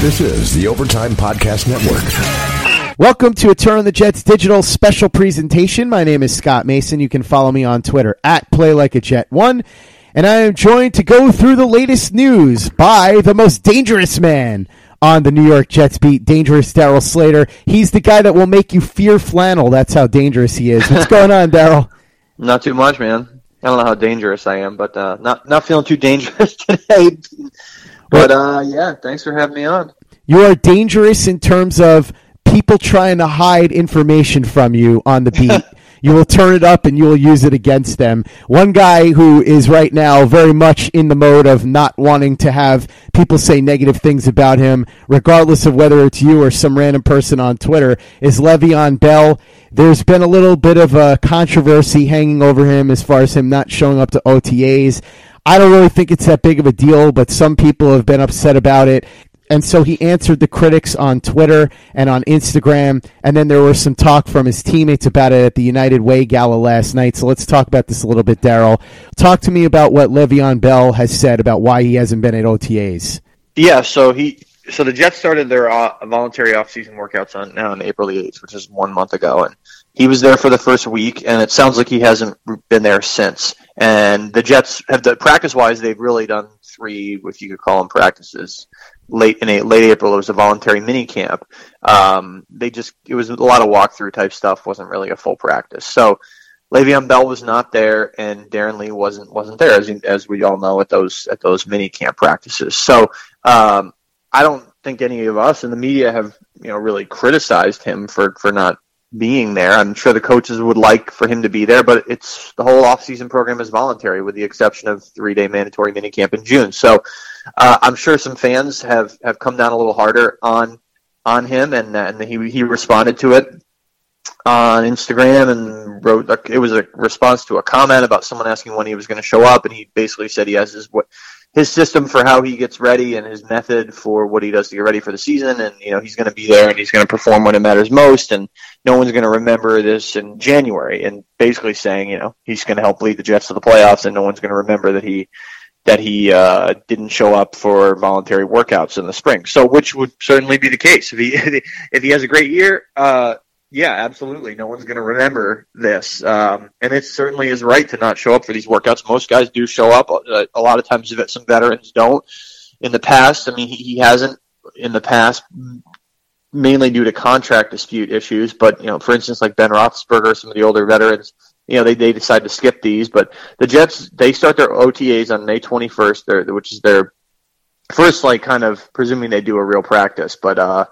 This is the Overtime Podcast Network. Welcome to a Turn on the Jets digital special presentation. My name is Scott Mason. You can follow me on Twitter at PlayLikeAJet1. And I am joined to go through the latest news by the most dangerous man on the New York Jets beat, Dangerous Darryl Slater. He's the guy that will make you fear flannel. That's how dangerous he is. What's going on, Darryl? Not too much, man. I don't know how dangerous I am, but uh, not not feeling too dangerous today. But uh, yeah, thanks for having me on. You are dangerous in terms of people trying to hide information from you on the beat. you will turn it up and you will use it against them. One guy who is right now very much in the mode of not wanting to have people say negative things about him, regardless of whether it's you or some random person on Twitter, is Le'Veon Bell. There's been a little bit of a controversy hanging over him as far as him not showing up to OTAs. I don't really think it's that big of a deal, but some people have been upset about it. And so he answered the critics on Twitter and on Instagram. And then there was some talk from his teammates about it at the United Way Gala last night. So let's talk about this a little bit, Darryl. Talk to me about what Le'Veon Bell has said about why he hasn't been at OTAs. Yeah, so he so the Jets started their uh, voluntary offseason workouts on now on April the 8th, which is one month ago. And he was there for the first week, and it sounds like he hasn't been there since. And the Jets have done practice wise, they've really done three, if you could call them practices. Late in a, late April, it was a voluntary mini camp. Um, they just it was a lot of walkthrough type stuff, wasn't really a full practice. So Le'Veon Bell was not there, and Darron Lee wasn't wasn't there, as as we all know at those at those mini camp practices. So um, I don't think any of us in the media have you know really criticized him for for not being there. I'm sure the coaches would like for him to be there, but it's the whole offseason program is voluntary with the exception of three day mandatory minicamp in June. So uh, I'm sure some fans have, have come down a little harder on on him, and and he he responded to it on Instagram and wrote it was a response to a comment about someone asking when he was going to show up, and he basically said he has his what his system for how he gets ready and his method for what he does to get ready for the season. And, you know, he's going to be there and he's going to perform when it matters most. And no one's going to remember this in January. And basically saying, you know, he's going to help lead the Jets to the playoffs and no one's going to remember that he, that he uh, didn't show up for voluntary workouts in the spring. So, which would certainly be the case if he if he has a great year. Uh, yeah, absolutely. No one's going to remember this, um, and it certainly is right to not show up for these workouts. Most guys do show up. Uh, a lot of times, some veterans don't. In the past, I mean, he, he hasn't in the past, mainly due to contract dispute issues. But you know, for instance, like Ben Roethlisberger, some of the older veterans, you know, they they decide to skip these. But the Jets they start their OTAs on May 21st, which is their first, like, kind of presuming they do a real practice, but uh,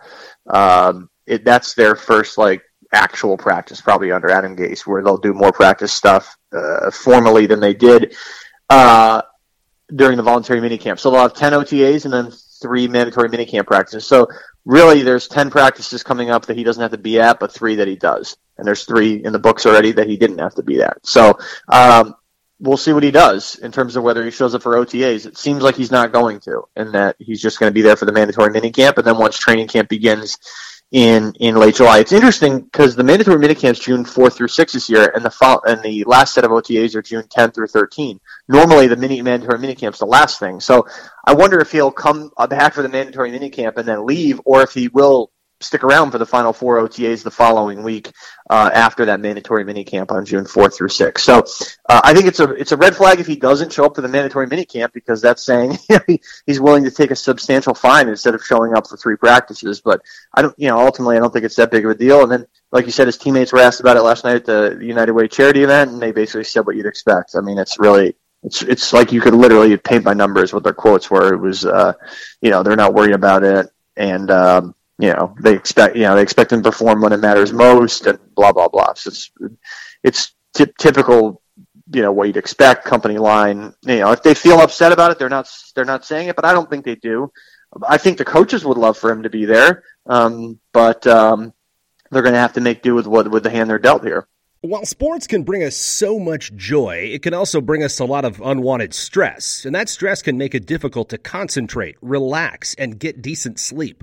um, it, that's their first like actual practice, probably under Adam Gase, where they'll do more practice stuff uh, formally than they did uh, during the voluntary minicamp. So they'll have 10 OTAs and then three mandatory minicamp practices. So really, there's 10 practices coming up that he doesn't have to be at, but three that he does. And there's three in the books already that he didn't have to be at. So um, we'll see what he does in terms of whether he shows up for OTAs. It seems like he's not going to, and that he's just going to be there for the mandatory minicamp. And then once training camp begins, in in late July. It's interesting because the mandatory minicamp is June 4th through 6th this year, and the fo- and the last set of OTAs are June 10th through 13. Normally, the mini mandatory minicamp is the last thing. So I wonder if he'll come back for the mandatory minicamp and then leave, or if he will stick around for the final four OTAs the following week uh, after that mandatory minicamp on June 4th through 6th. So uh, I think it's a it's a red flag if he doesn't show up for the mandatory minicamp because that's saying he's willing to take a substantial fine instead of showing up for three practices. But I don't, you know, ultimately I don't think it's that big of a deal. And then, like you said, his teammates were asked about it last night at the United Way charity event, and they basically said what you'd expect. I mean, it's really it's it's like you could literally paint by numbers what their quotes were. It was, uh, you know, they're not worried about it, and um, you know they expect you know they expect him to perform when it matters most and blah blah blah. So it's it's t- typical you know what you'd expect company line. You know if they feel upset about it they're not they're not saying it but i don't think they do. I think the coaches would love for him to be there um, but um, they're going to have to make do with what with the hand they're dealt here. While sports can bring us so much joy, it can also bring us a lot of unwanted stress, and that stress can make it difficult to concentrate, relax, and get decent sleep.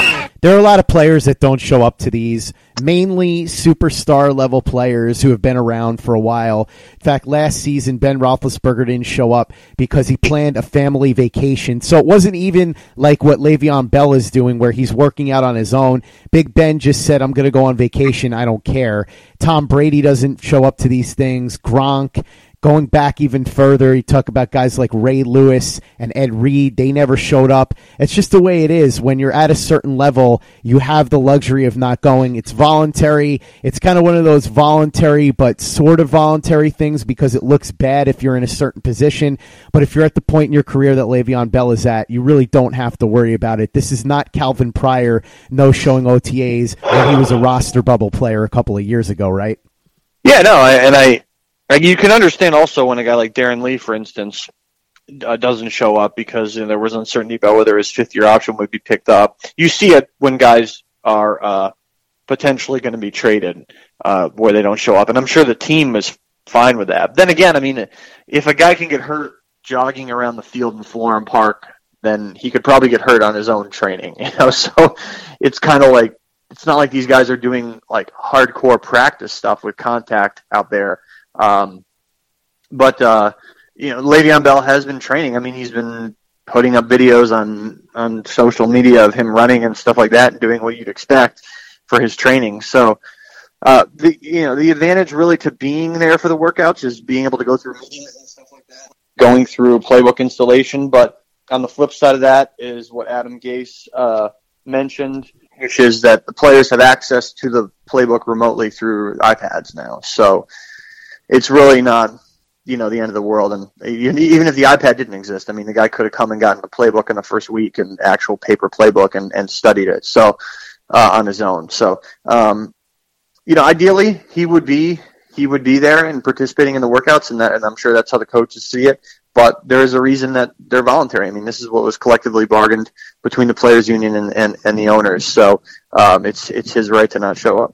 There are a lot of players that don't show up to these, mainly superstar level players who have been around for a while. In fact, last season, Ben Roethlisberger didn't show up because he planned a family vacation. So it wasn't even like what Le'Veon Bell is doing, where he's working out on his own. Big Ben just said, I'm going to go on vacation. I don't care. Tom Brady doesn't show up to these things. Gronk Going back even further, you talk about guys like Ray Lewis and Ed Reed. They never showed up. It's just the way it is. When you're at a certain level, you have the luxury of not going. It's voluntary. It's kind of one of those voluntary but sort of voluntary things because it looks bad if you're in a certain position. But if you're at the point in your career that Le'Veon Bell is at, you really don't have to worry about it. This is not Calvin Pryor no showing OTAs when he was a roster bubble player a couple of years ago, right? Yeah, no, and I like you can understand also when a guy like Darron Lee, for instance, uh, doesn't show up because you know, there was uncertainty about whether his fifth year option would be picked up. You see it when guys are uh, potentially going to be traded uh, where they don't show up, and I'm sure the team is fine with that. Then again, I mean, if a guy can get hurt jogging around the field in Florham Park, then he could probably get hurt on his own training. You know, so it's kind of like it's not like these guys are doing like hardcore practice stuff with contact out there um, but uh, you know, Le'Veon Bell has been training. I mean, he's been putting up videos on on social media of him running and stuff like that, and doing what you'd expect for his training. So, uh, the you know, the advantage really to being there for the workouts is being able to go through meetings and stuff like that, going through playbook installation. But on the flip side of that is what Adam Gase uh, mentioned, which is that the players have access to the playbook remotely through iPads now. So it's really not you know the end of the world. And even if the iPad didn't exist, I mean, the guy could have come and gotten a playbook in the first week, and actual paper playbook, and, and studied it. So uh, on his own. So um, you know, ideally he would be he would be there and participating in the workouts, and that, and I'm sure that's how the coaches see it. But there is a reason that they're voluntary. I mean, this is what was collectively bargained between the players' union and, and, and the owners. So um, it's it's his right to not show up.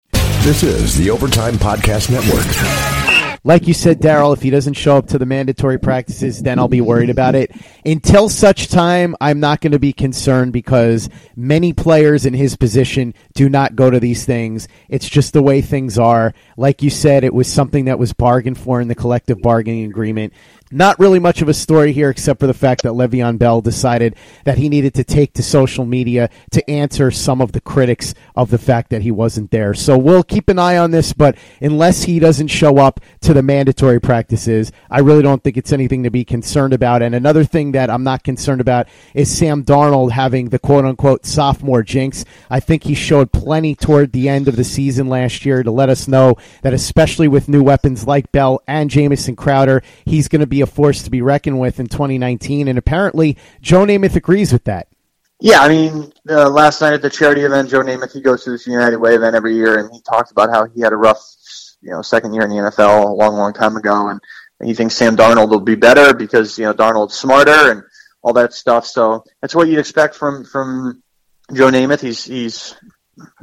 This is the Overtime Podcast Network. Like you said, Darryl, if he doesn't show up to the mandatory practices, then I'll be worried about it. Until such time, I'm not going to be concerned because many players in his position do not go to these things. It's just the way things are. Like you said, it was something that was bargained for in the collective bargaining agreement. Not really much of a story here, except for the fact that Le'Veon Bell decided that he needed to take to social media to answer some of the critics of the fact that he wasn't there. So we'll keep an eye on this, but unless he doesn't show up to the mandatory practices, I really don't think it's anything to be concerned about. And another thing that I'm not concerned about is Sam Darnold having the quote unquote sophomore jinx. I think he showed plenty toward the end of the season last year to let us know that, especially with new weapons like Bell and Jamison Crowder, he's going to be a force to be reckoned with in 2019. And apparently, Joe Namath agrees with that. Yeah, I mean, uh, last night at the charity event, Joe Namath, he goes to this United Way event every year, and he talked about how he had a rough, you know, second year in the NFL a long, long time ago, and he thinks Sam Darnold will be better because you know Darnold's smarter and all that stuff. So that's what you'd expect from from Joe Namath. He's he's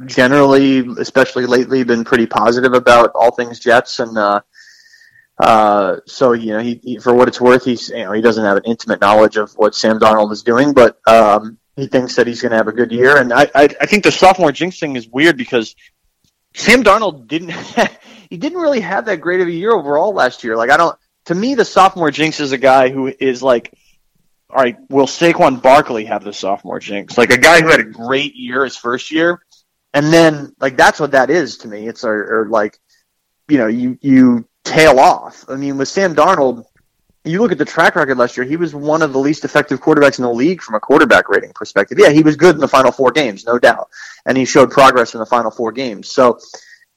generally, especially lately, been pretty positive about all things Jets, and uh, uh, so you know, he, he, for what it's worth, he's you know he doesn't have an intimate knowledge of what Sam Darnold is doing, but um, he thinks that he's going to have a good year. And I, I I think the sophomore jinx thing is weird because Sam Darnold didn't he didn't really have that great of a year overall last year. Like I don't to me the sophomore jinx is a guy who is like all right, will Saquon Barkley have the sophomore jinx? Like a guy who had a great year his first year, and then like that's what that is to me. It's or, or like you know you you tail off. I mean, with Sam Darnold, you look at the track record last year. He was one of the least effective quarterbacks in the league from a quarterback rating perspective. Yeah, he was good in the final four games, no doubt, and he showed progress in the final four games. So.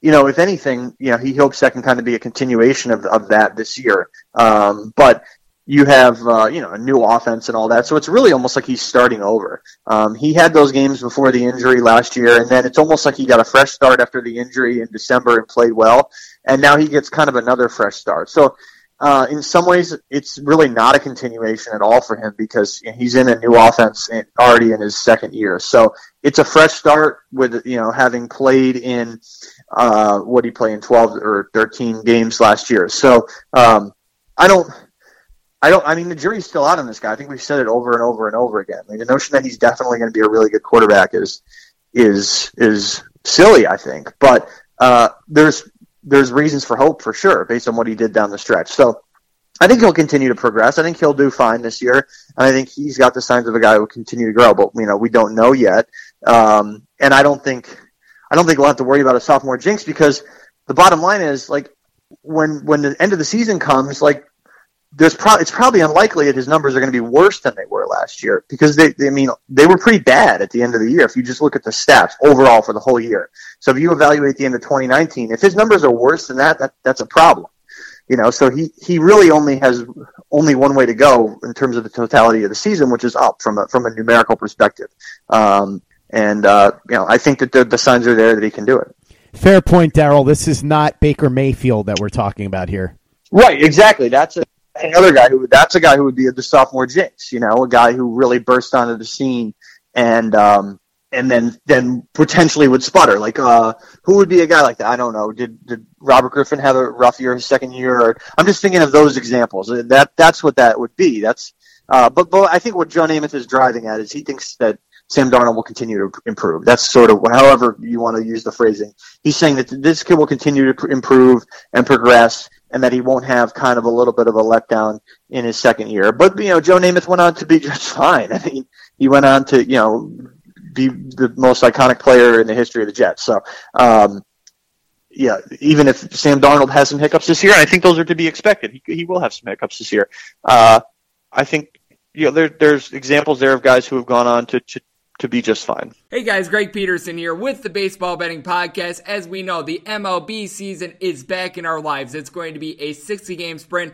You know, if anything, you know, he hopes that can kind of be a continuation of, of that this year. Um, but you have uh, you know a new offense and all that. So it's really almost like he's starting over. Um, he had those games before the injury last year, and then it's almost like he got a fresh start after the injury in December and played well, and now he gets kind of another fresh start. So. Uh, in some ways, it's really not a continuation at all for him because he's in a new offense already in his second year. So it's a fresh start with you know having played in uh, what he played in twelve or thirteen games last year. So um, I don't I don't. I mean, the jury's still out on this guy. I think we've said it over and over and over again. I mean, the notion that he's definitely going to be a really good quarterback is is is silly. I think, but uh, there's there's reasons for hope for sure based on what he did down the stretch. So I think he'll continue to progress. I think he'll do fine this year, and I think he's got the signs of a guy who will continue to grow. But you know, we don't know yet, um, and I don't think I don't think we'll have to worry about a sophomore jinx because the bottom line is like when when the end of the season comes, like there's pro- it's probably unlikely that his numbers are going to be worse than they were last year because they, they, I mean, they were pretty bad at the end of the year if you just look at the stats overall for the whole year. So if you evaluate the end of 2019, if his numbers are worse than that, that that's a problem. You know, so he, he really only has only one way to go in terms of the totality of the season, which is up from a, from a numerical perspective. Um, and, uh, you know, I think that the, the signs are there that he can do it. Fair point, Darryl. This is not Baker Mayfield that we're talking about here. Right, exactly. That's a another guy who that's a guy who would be the sophomore jinx, you know, a guy who really burst onto the scene and um and then then potentially would sputter. Like uh who would be a guy like that? I don't know. Did did Robert Griffin have a rough year his second year? Or I'm just thinking of those examples. That that's what that would be. That's uh but but I think what John Namath is driving at is he thinks that Sam Darnold will continue to improve. That's sort of however you want to use the phrasing. He's saying that this kid will continue to improve and progress, and that he won't have kind of a little bit of a letdown in his second year. But you know, Joe Namath went on to be just fine. I mean, he went on to you know be the most iconic player in the history of the Jets. So. Um, yeah, even if Sam Darnold has some hiccups this year, I think those are to be expected. He, he will have some hiccups this year. Uh, I think you know there, there's examples there of guys who have gone on to, to to be just fine. Hey guys, Greg Peterson here with the Baseball Betting Podcast. As we know, the MLB season is back in our lives. It's going to be a 60 game sprint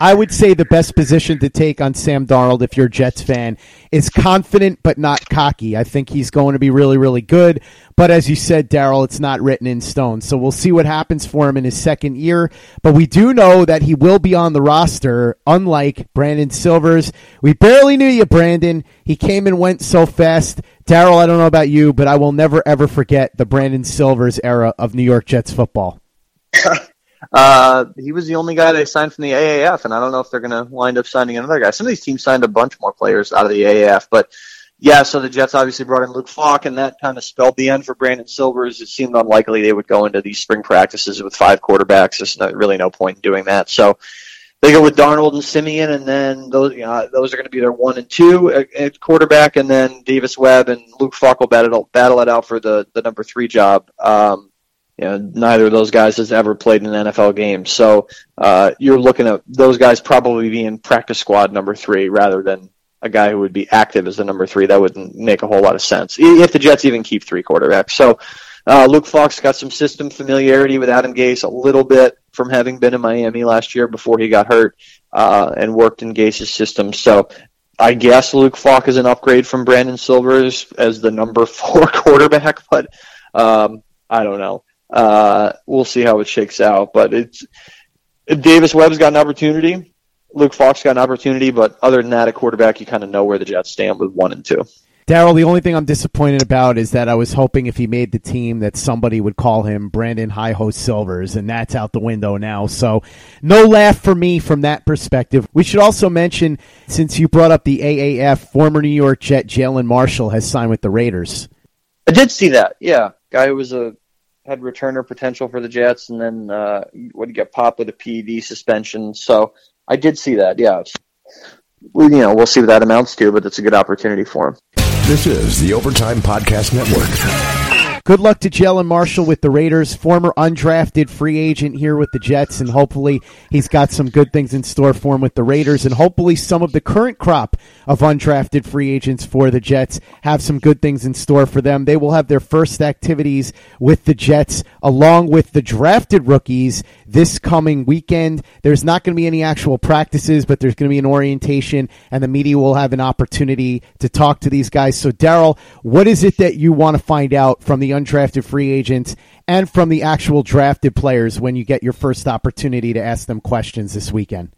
I would say the best position to take on Sam Darnold, if you're a Jets fan, is confident but not cocky. I think he's going to be really, really good. But as you said, Darryl, it's not written in stone. So we'll see what happens for him in his second year. But we do know that he will be on the roster, unlike Brandon Silvers. We barely knew you, Brandon. He came and went so fast. Darryl, I don't know about you, but I will never, ever forget the Brandon Silvers era of New York Jets football. Uh, he was the only guy they signed from the AAF, and I don't know if they're going to wind up signing another guy. Some of these teams signed a bunch more players out of the AAF, but yeah, so the Jets obviously brought in Luke Falk, and that kind of spelled the end for Brandon Silvers. It seemed unlikely they would go into these spring practices with five quarterbacks. There's really no point in doing that. So they go with Darnold and Siemian, and then those you know, those are going to be their one and two at quarterback, and then Davis Webb and Luke Falk will battle, battle it out for the, the number three job. Um, you know, neither of those guys has ever played an NFL game. So uh, you're looking at those guys probably being practice squad number three rather than a guy who would be active as the number three. That wouldn't make a whole lot of sense if the Jets even keep three quarterbacks. So uh, Luke Falk got some system familiarity with Adam Gase a little bit from having been in Miami last year before he got hurt uh, and worked in Gase's system. So I guess Luke Falk is an upgrade from Brandon Silvers as the number four quarterback, but um, I don't know. Uh, we'll see how it shakes out. But it's Davis Webb's got an opportunity. Luke Falk's got an opportunity, but other than that, at quarterback, you kind of know where the Jets stand with one and two. Darryl, the only thing I'm disappointed about is that I was hoping if he made the team that somebody would call him Brandon High Host Silvers, and that's out the window now. So, no laugh for me from that perspective. We should also mention, since you brought up the AAF, former New York Jet Jalen Marshall has signed with the Raiders. I did see that. Yeah, guy who was a had returner potential for the Jets, and then uh, would get popped with a PED suspension. So I did see that. Yeah, you know, we'll see what that amounts to, but it's a good opportunity for him. This is the Overtime Podcast Network. Good luck to Jalen Marshall with the Raiders, former undrafted free agent here with the Jets, and hopefully he's got some good things in store for him with the Raiders, and hopefully some of the current crop of undrafted free agents for the Jets have some good things in store for them. They will have their first activities with the Jets along with the drafted rookies this coming weekend. There's not going to be any actual practices, but there's going to be an orientation, and the media will have an opportunity to talk to these guys. So, Darryl, what is it that you want to find out from the undrafted free agents and from the actual drafted players when you get your first opportunity to ask them questions this weekend?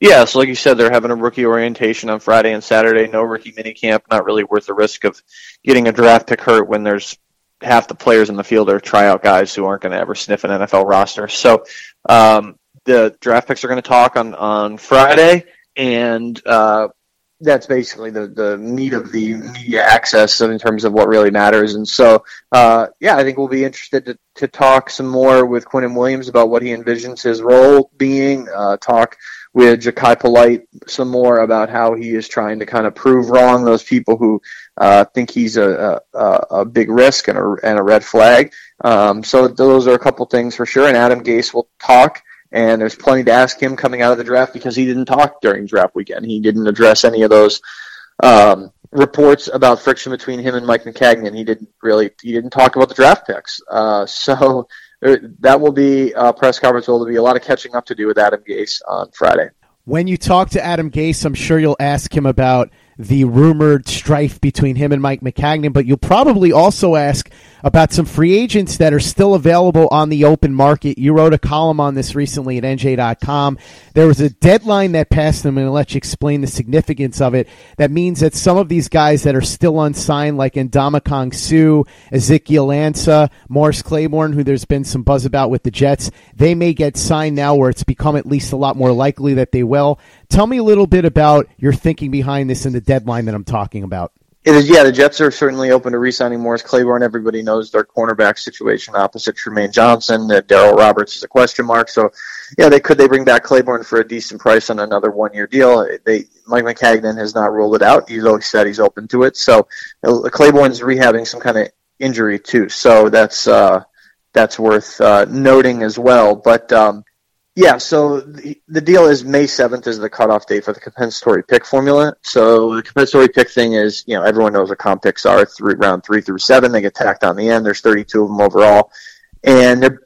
Yeah, so like you said, they're having a rookie orientation on Friday and Saturday. No rookie minicamp. Not really worth the risk of getting a draft pick hurt when there's half the players in the field are tryout guys who aren't going to ever sniff an NFL roster. So um, the draft picks are going to talk on on Friday, and uh, that's basically the the meat of the media access in terms of what really matters. And so, uh, yeah, I think we'll be interested to, to talk some more with Quinnen Williams about what he envisions his role being. Uh, talk with Jachai Polite some more about how he is trying to kind of prove wrong those people who uh, think he's a, a, a, big risk and a, and a red flag. Um, so those are a couple things for sure. And Adam Gase will talk, and there's plenty to ask him coming out of the draft because he didn't talk during draft weekend. He didn't address any of those um, reports about friction between him and Mike Maccagnan. He didn't really he didn't talk about the draft picks. Uh, so that will be a press conference. Will be a lot of catching up to do with Adam Gase on Friday. When you talk to Adam Gase, I'm sure you'll ask him about the rumored strife between him and Mike Maccagnan, but you'll probably also ask about some free agents that are still available on the open market. You wrote a column on this recently at NJ.com. There was a deadline that passed. I'm going to let you explain the significance of it. That means that some of these guys that are still unsigned, like Ndamukong Suh, Ezekiel Ansah, Morris Claiborne, who there's been some buzz about with the Jets, they may get signed now where it's become at least a lot more likely that they will. Tell me a little bit about your thinking behind this and the deadline that I'm talking about. Yeah, the Jets are certainly open to re-signing Morris Claiborne. Everybody knows their cornerback situation opposite Trumaine Johnson. Uh, Darryl Roberts is a question mark. So, yeah, they could they bring back Claiborne for a decent price on another one-year deal. They Mike Maccagnan has not ruled it out. He's always said he's open to it. So, uh, Claiborne's rehabbing some kind of injury too. So that's uh, that's worth uh, noting as well. But um, yeah, so the, the deal is May 7th is the cutoff date for the compensatory pick formula. So the compensatory pick thing is, you know, everyone knows what comp picks are three, round three through seven. They get tacked on the end. There's 32 of them overall. And they're,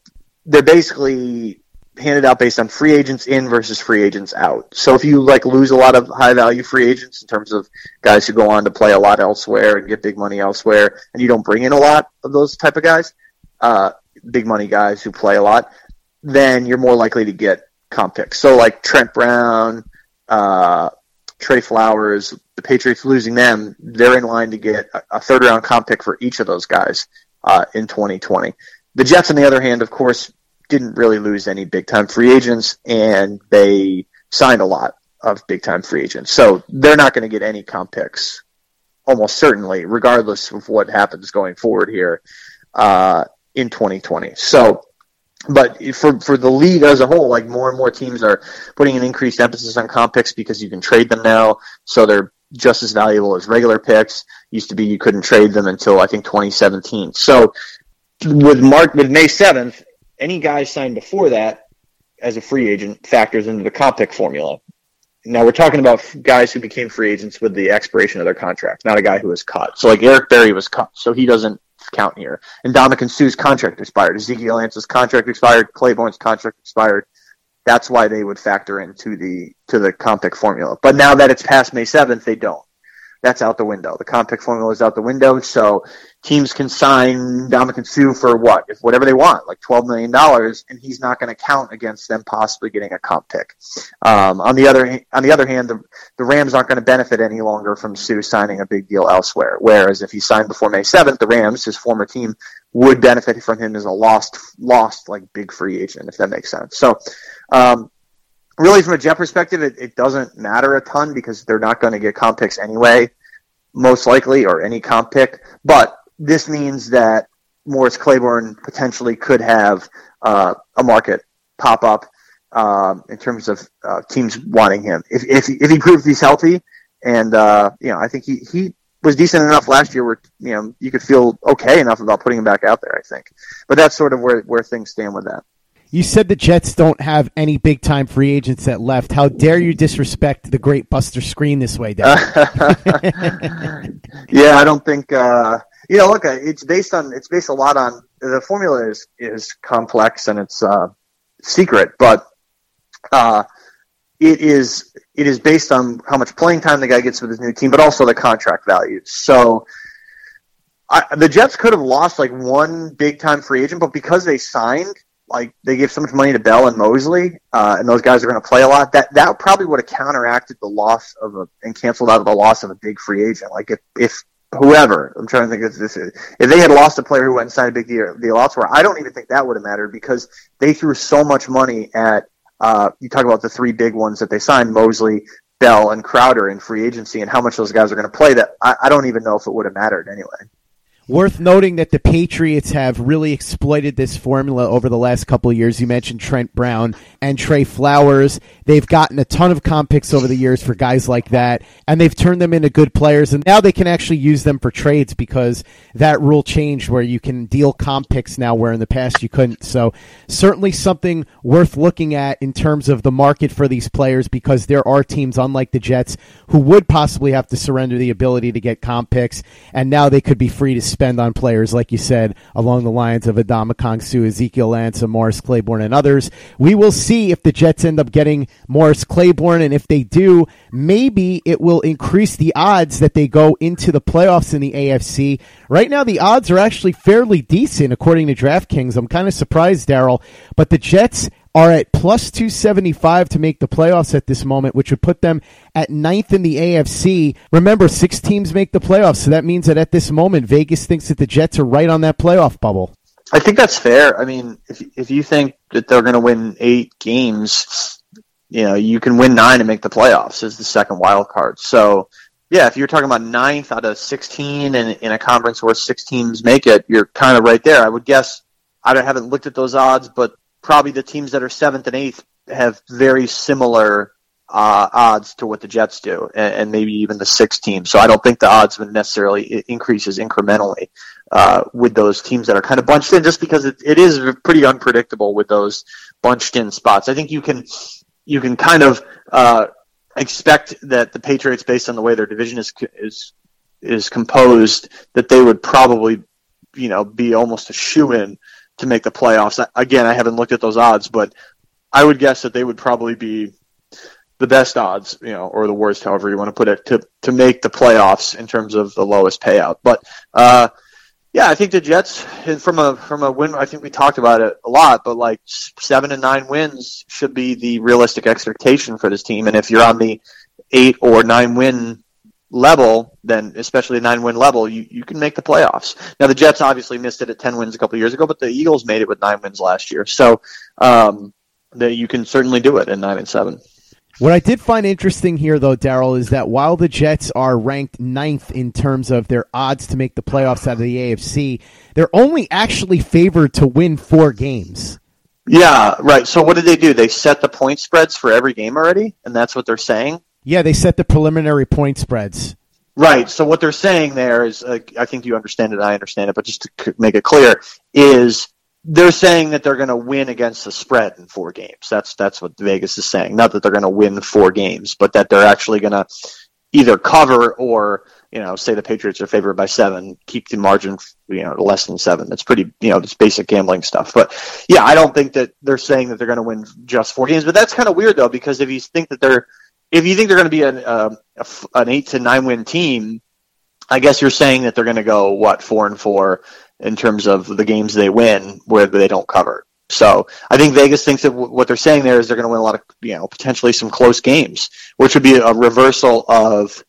they're basically handed out based on free agents in versus free agents out. So if you like lose a lot of high value free agents in terms of guys who go on to play a lot elsewhere and get big money elsewhere, and you don't bring in a lot of those type of guys, uh, big money guys who play a lot, then you're more likely to get comp picks. So like Trent Brown, uh, Trey Flowers, the Patriots losing them, they're in line to get a third round comp pick for each of those guys uh, in 2020. The Jets, on the other hand, of course, didn't really lose any big time free agents, and they signed a lot of big time free agents. So they're not going to get any comp picks, almost certainly, regardless of what happens going forward here uh, in 2020. So but for for the league as a whole, like more and more teams are putting an increased emphasis on comp picks because you can trade them now, so they're just as valuable as regular picks. Used to be you couldn't trade them until I think 2017. So with Mark with May 7th, any guy signed before that as a free agent factors into the comp pick formula. now we're talking about guys who became free agents with the expiration of their contract, not a guy who was cut. So like Eric Berry was cut, so he doesn't count here. And Ndamukong Suh's contract expired. Ezekiel Ansah's contract expired. Claiborne's contract expired. That's why they would factor into the to the comp pick formula. But now that it's past May seventh, they don't that's out the window. The comp pick formula is out the window. So teams can sign Ndamukong Suh for what? If whatever they want, like $12 million, and he's not going to count against them possibly getting a comp pick. Um, on the other, on the other hand, the, the Rams aren't going to benefit any longer from Suh signing a big deal elsewhere. Whereas if he signed before May 7th, the Rams, his former team, would benefit from him as a lost, lost, like big free agent, if that makes sense. So, um, really from a Jet perspective, it, it doesn't matter a ton because they're not going to get comp picks anyway, most likely, or any comp pick. But this means that Morris Claiborne potentially could have uh, a market pop up um, in terms of uh, teams wanting him if if if he proves he's healthy. And uh, you know, I think he he was decent enough last year where you know you could feel okay enough about putting him back out there. I think, but that's sort of where where things stand with that. You said the Jets don't have any big time free agents that left. How dare you disrespect the great Buster Skrine this way, Dad? yeah, I don't think. Uh, you know, look, it's based on it's based a lot on the formula is is complex and it's uh, secret, but uh, it is it is based on how much playing time the guy gets with his new team, but also the contract value. So. I, the Jets could have lost like one big time free agent, but because they signed like they gave so much money to Bell and Mosley, uh, and those guys are going to play a lot. That that probably would have counteracted the loss of a and canceled out the loss of a big free agent. Like if if whoever I'm trying to think of this is, if they had lost a player who went and signed a big deal, deal elsewhere, I don't even think that would have mattered because they threw so much money at. Uh, you talk about the three big ones that they signed: Mosley, Bell, and Crowder in free agency, and how much those guys are going to play. That I, I don't even know if it would have mattered anyway. Worth noting that the Patriots have really exploited this formula over the last couple of years. You mentioned Trent Brown and Trey Flowers. They've gotten a ton of comp picks over the years for guys like that, and they've turned them into good players. And now they can actually use them for trades because that rule changed where you can deal comp picks now, where in the past you couldn't. So certainly something worth looking at in terms of the market for these players because there are teams, unlike the Jets, who would possibly have to surrender the ability to get comp picks, and now they could be free to spend on players, like you said, along the lines of Ndamukong Suh, Ezekiel Ansah, Morris Claiborne, and others. We will see if the Jets end up getting Morris Claiborne, and if they do, maybe it will increase the odds that they go into the playoffs in the AFC. Right now, the odds are actually fairly decent according to DraftKings. I'm kind of surprised, Darryl, but the Jets are at plus 275 to make the playoffs at this moment, which would put them at ninth in the AFC. Remember, six teams make the playoffs, so that means that at this moment, Vegas thinks that the Jets are right on that playoff bubble. I think that's fair. I mean, if if you think that they're going to win eight games, you know, you can win nine and make the playoffs as the second wild card. So, yeah, if you're talking about ninth out of 16 and in a conference where six teams make it, you're kind of right there. I would guess. I haven't looked at those odds, but probably the teams that are seventh and eighth have very similar uh, odds to what the Jets do, and, and, maybe even the sixth team. So I don't think the odds would necessarily increases incrementally uh, with those teams that are kind of bunched in, just because it, it is pretty unpredictable with those bunched in spots. I think you can you can kind of uh, expect that the Patriots, based on the way their division is is is composed, that they would probably you know be almost a shoe in to make the playoffs. Again, I haven't looked at those odds, but I would guess that they would probably be the best odds, you know, or the worst, however you want to put it, to to make the playoffs in terms of the lowest payout. But uh, yeah, I think the Jets from a from a win. I think we talked about it a lot, but like seven and nine wins should be the realistic expectation for this team. And if you're on the eight or nine win level, then especially a nine win level, you, you can make the playoffs. Now the Jets obviously missed it at ten wins a couple years ago, but the Eagles made it with nine wins last year. So um, that you can certainly do it in nine and seven. What I did find interesting here, though, Darryl, is that while the Jets are ranked ninth in terms of their odds to make the playoffs out of the AFC, they're only actually favored to win four games. Yeah, right. So what did they do? They set the point spreads for every game already, and that's what they're saying. Yeah, they set the preliminary point spreads. Right. So what they're saying there is, uh, I think you understand it. I understand it, but just to make it clear, is they're saying that they're going to win against the spread in four games. That's that's what Vegas is saying. Not that they're going to win four games, but that they're actually going to either cover or you know say the Patriots are favored by seven, keep the margin you know less than seven. That's pretty you know it's basic gambling stuff. But yeah, I don't think that they're saying that they're going to win just four games. But that's kind of weird though because if you think that they're if you think they're going to be an uh, an eight to nine win team, I guess you're saying that they're going to go what four and four in terms of the games they win where they don't cover. So I think Vegas thinks that w- what they're saying there is they're going to win a lot of, you know, potentially some close games, which would be a reversal of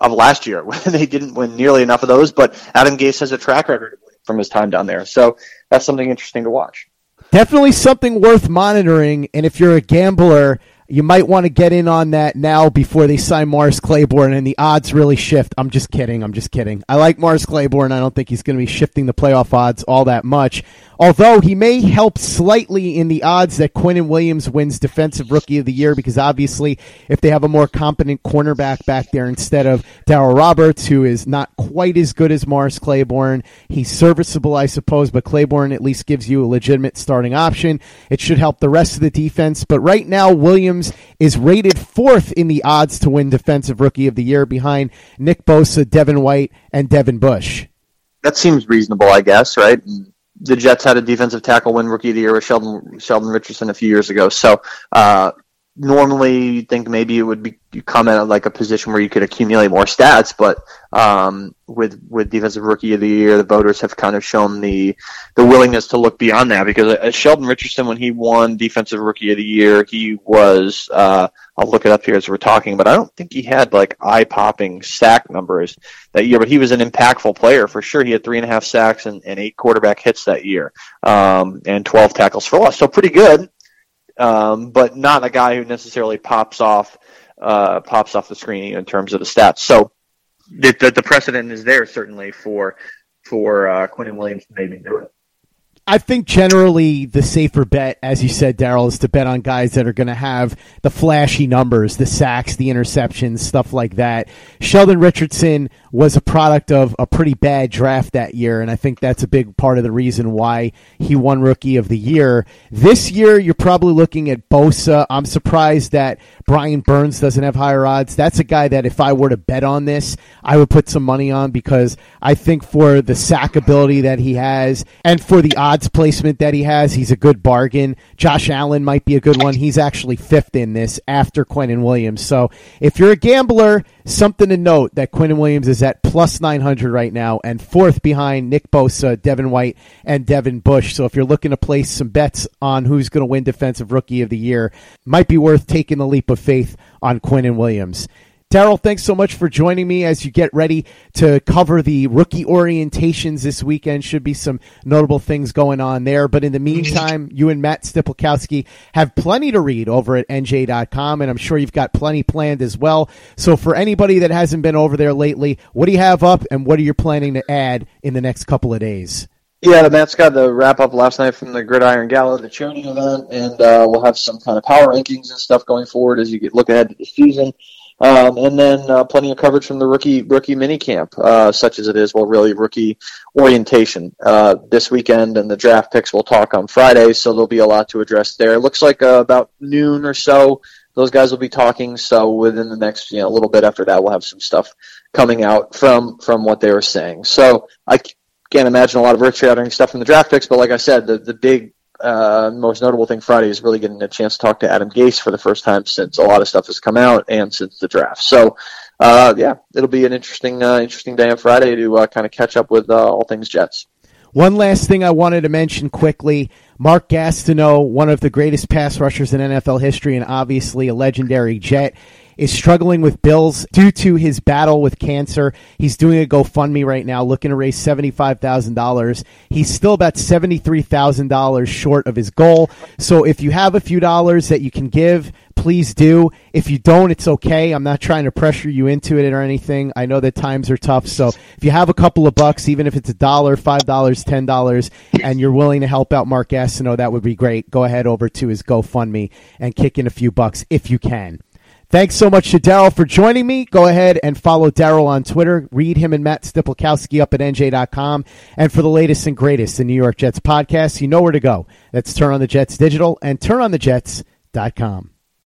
of last year when they didn't win nearly enough of those. But Adam Gase has a track record from his time down there, so that's something interesting to watch. Definitely something worth monitoring. And if you're a gambler, you might want to get in on that now before they sign Morris Claiborne and the odds really shift. I'm just kidding. I'm just kidding. I like Morris Claiborne. I don't think he's going to be shifting the playoff odds all that much. Although he may help slightly in the odds that Quinnen Williams wins Defensive Rookie of the Year because obviously if they have a more competent cornerback back there instead of Darryl Roberts, who is not quite as good as Morris Claiborne, he's serviceable, I suppose, but Claiborne at least gives you a legitimate starting option. It should help the rest of the defense. But right now, Williams is rated fourth in the odds to win Defensive Rookie of the Year behind Nick Bosa, Devin White, and Devin Bush. That seems reasonable, I guess, right? the Jets had a defensive tackle win rookie of the year with Sheldon Sheldon Richardson a few years ago. So uh, normally you'd think maybe it would be you come at like a position where you could accumulate more stats, but um, with with defensive rookie of the year, the voters have kind of shown the the willingness to look beyond that because uh, Sheldon Richardson, when he won defensive rookie of the year, he was uh, I'll look it up here as we're talking, but I don't think he had like eye popping sack numbers that year, but he was an impactful player for sure. He had three and a half sacks and, and eight quarterback hits that year, um, and twelve tackles for loss, so pretty good um, but not a guy who necessarily pops off uh, pops off the screen in terms of the stats. So the, the, the precedent is there certainly for for uh, Quinnen Williams maybe do it. I think generally the safer bet, as you said, Darryl, is to bet on guys that are going to have the flashy numbers, the sacks, the interceptions, stuff like that. Sheldon Richardson was a product of a pretty bad draft that year, and I think that's a big part of the reason why he won Rookie of the Year. This year, you're probably looking at Bosa. I'm surprised that Brian Burns doesn't have higher odds. That's a guy that if I were to bet on this, I would put some money on because I think for the sack ability that he has and for the odds odds placement that he has, he's a good bargain. Josh Allen might be a good one. He's actually fifth in this after Quinnen Williams. So if you're a gambler, something to note that Quinnen Williams is at plus 900 right now and fourth behind Nick Bosa, Devin White, and Devin Bush. So if you're looking to place some bets on who's going to win Defensive Rookie of the Year, might be worth taking the leap of faith on Quinnen Williams. Darryl, thanks so much for joining me as you get ready to cover the rookie orientations this weekend. Should be some notable things going on there. But in the meantime, you and Matt Stypulkoski have plenty to read over at NJ.com, and I'm sure you've got plenty planned as well. So for anybody that hasn't been over there lately, what do you have up, and what are you planning to add in the next couple of days? Yeah, Matt's got the wrap up last night from the Gridiron Gala, the charity event, and uh, we'll have some kind of power rankings and stuff going forward as you get look ahead to the season. Um, and then uh, plenty of coverage from the rookie rookie minicamp, uh, such as it is, well, really rookie orientation uh, this weekend, and the draft picks we'll talk on Friday. So there'll be a lot to address there. It looks like uh, about noon or so, those guys will be talking. So within the next, you know, a little bit after that, we'll have some stuff coming out from from what they were saying. So I can't imagine a lot of rich shattering stuff from the draft picks, but like I said, the the big uh, most notable thing Friday is really getting a chance to talk to Adam Gase for the first time since a lot of stuff has come out and since the draft. So, uh, yeah, it'll be an interesting, uh, interesting day on Friday to uh, kind of catch up with uh, all things Jets. One last thing I wanted to mention quickly. Mark Gastineau, one of the greatest pass rushers in NFL history and obviously a legendary Jet, is struggling with bills due to his battle with cancer. He's doing a GoFundMe right now, looking to raise $75,000. He's still about $73,000 short of his goal. So if you have a few dollars that you can give, please do. If you don't, it's okay. I'm not trying to pressure you into it or anything. I know that times are tough. So if you have a couple of bucks, even if it's a dollar, five dollars, ten dollars, and you're willing to help out Mark Gastineau, that would be great. Go ahead over to his GoFundMe and kick in a few bucks if you can. Thanks so much to Darryl for joining me. Go ahead and follow Darryl on Twitter. Read him and Matt Stypulkoski up at NJ.com. And for the latest and greatest in New York Jets podcasts, you know where to go. That's Turn on the Jets Digital and TurnOnTheJets.com.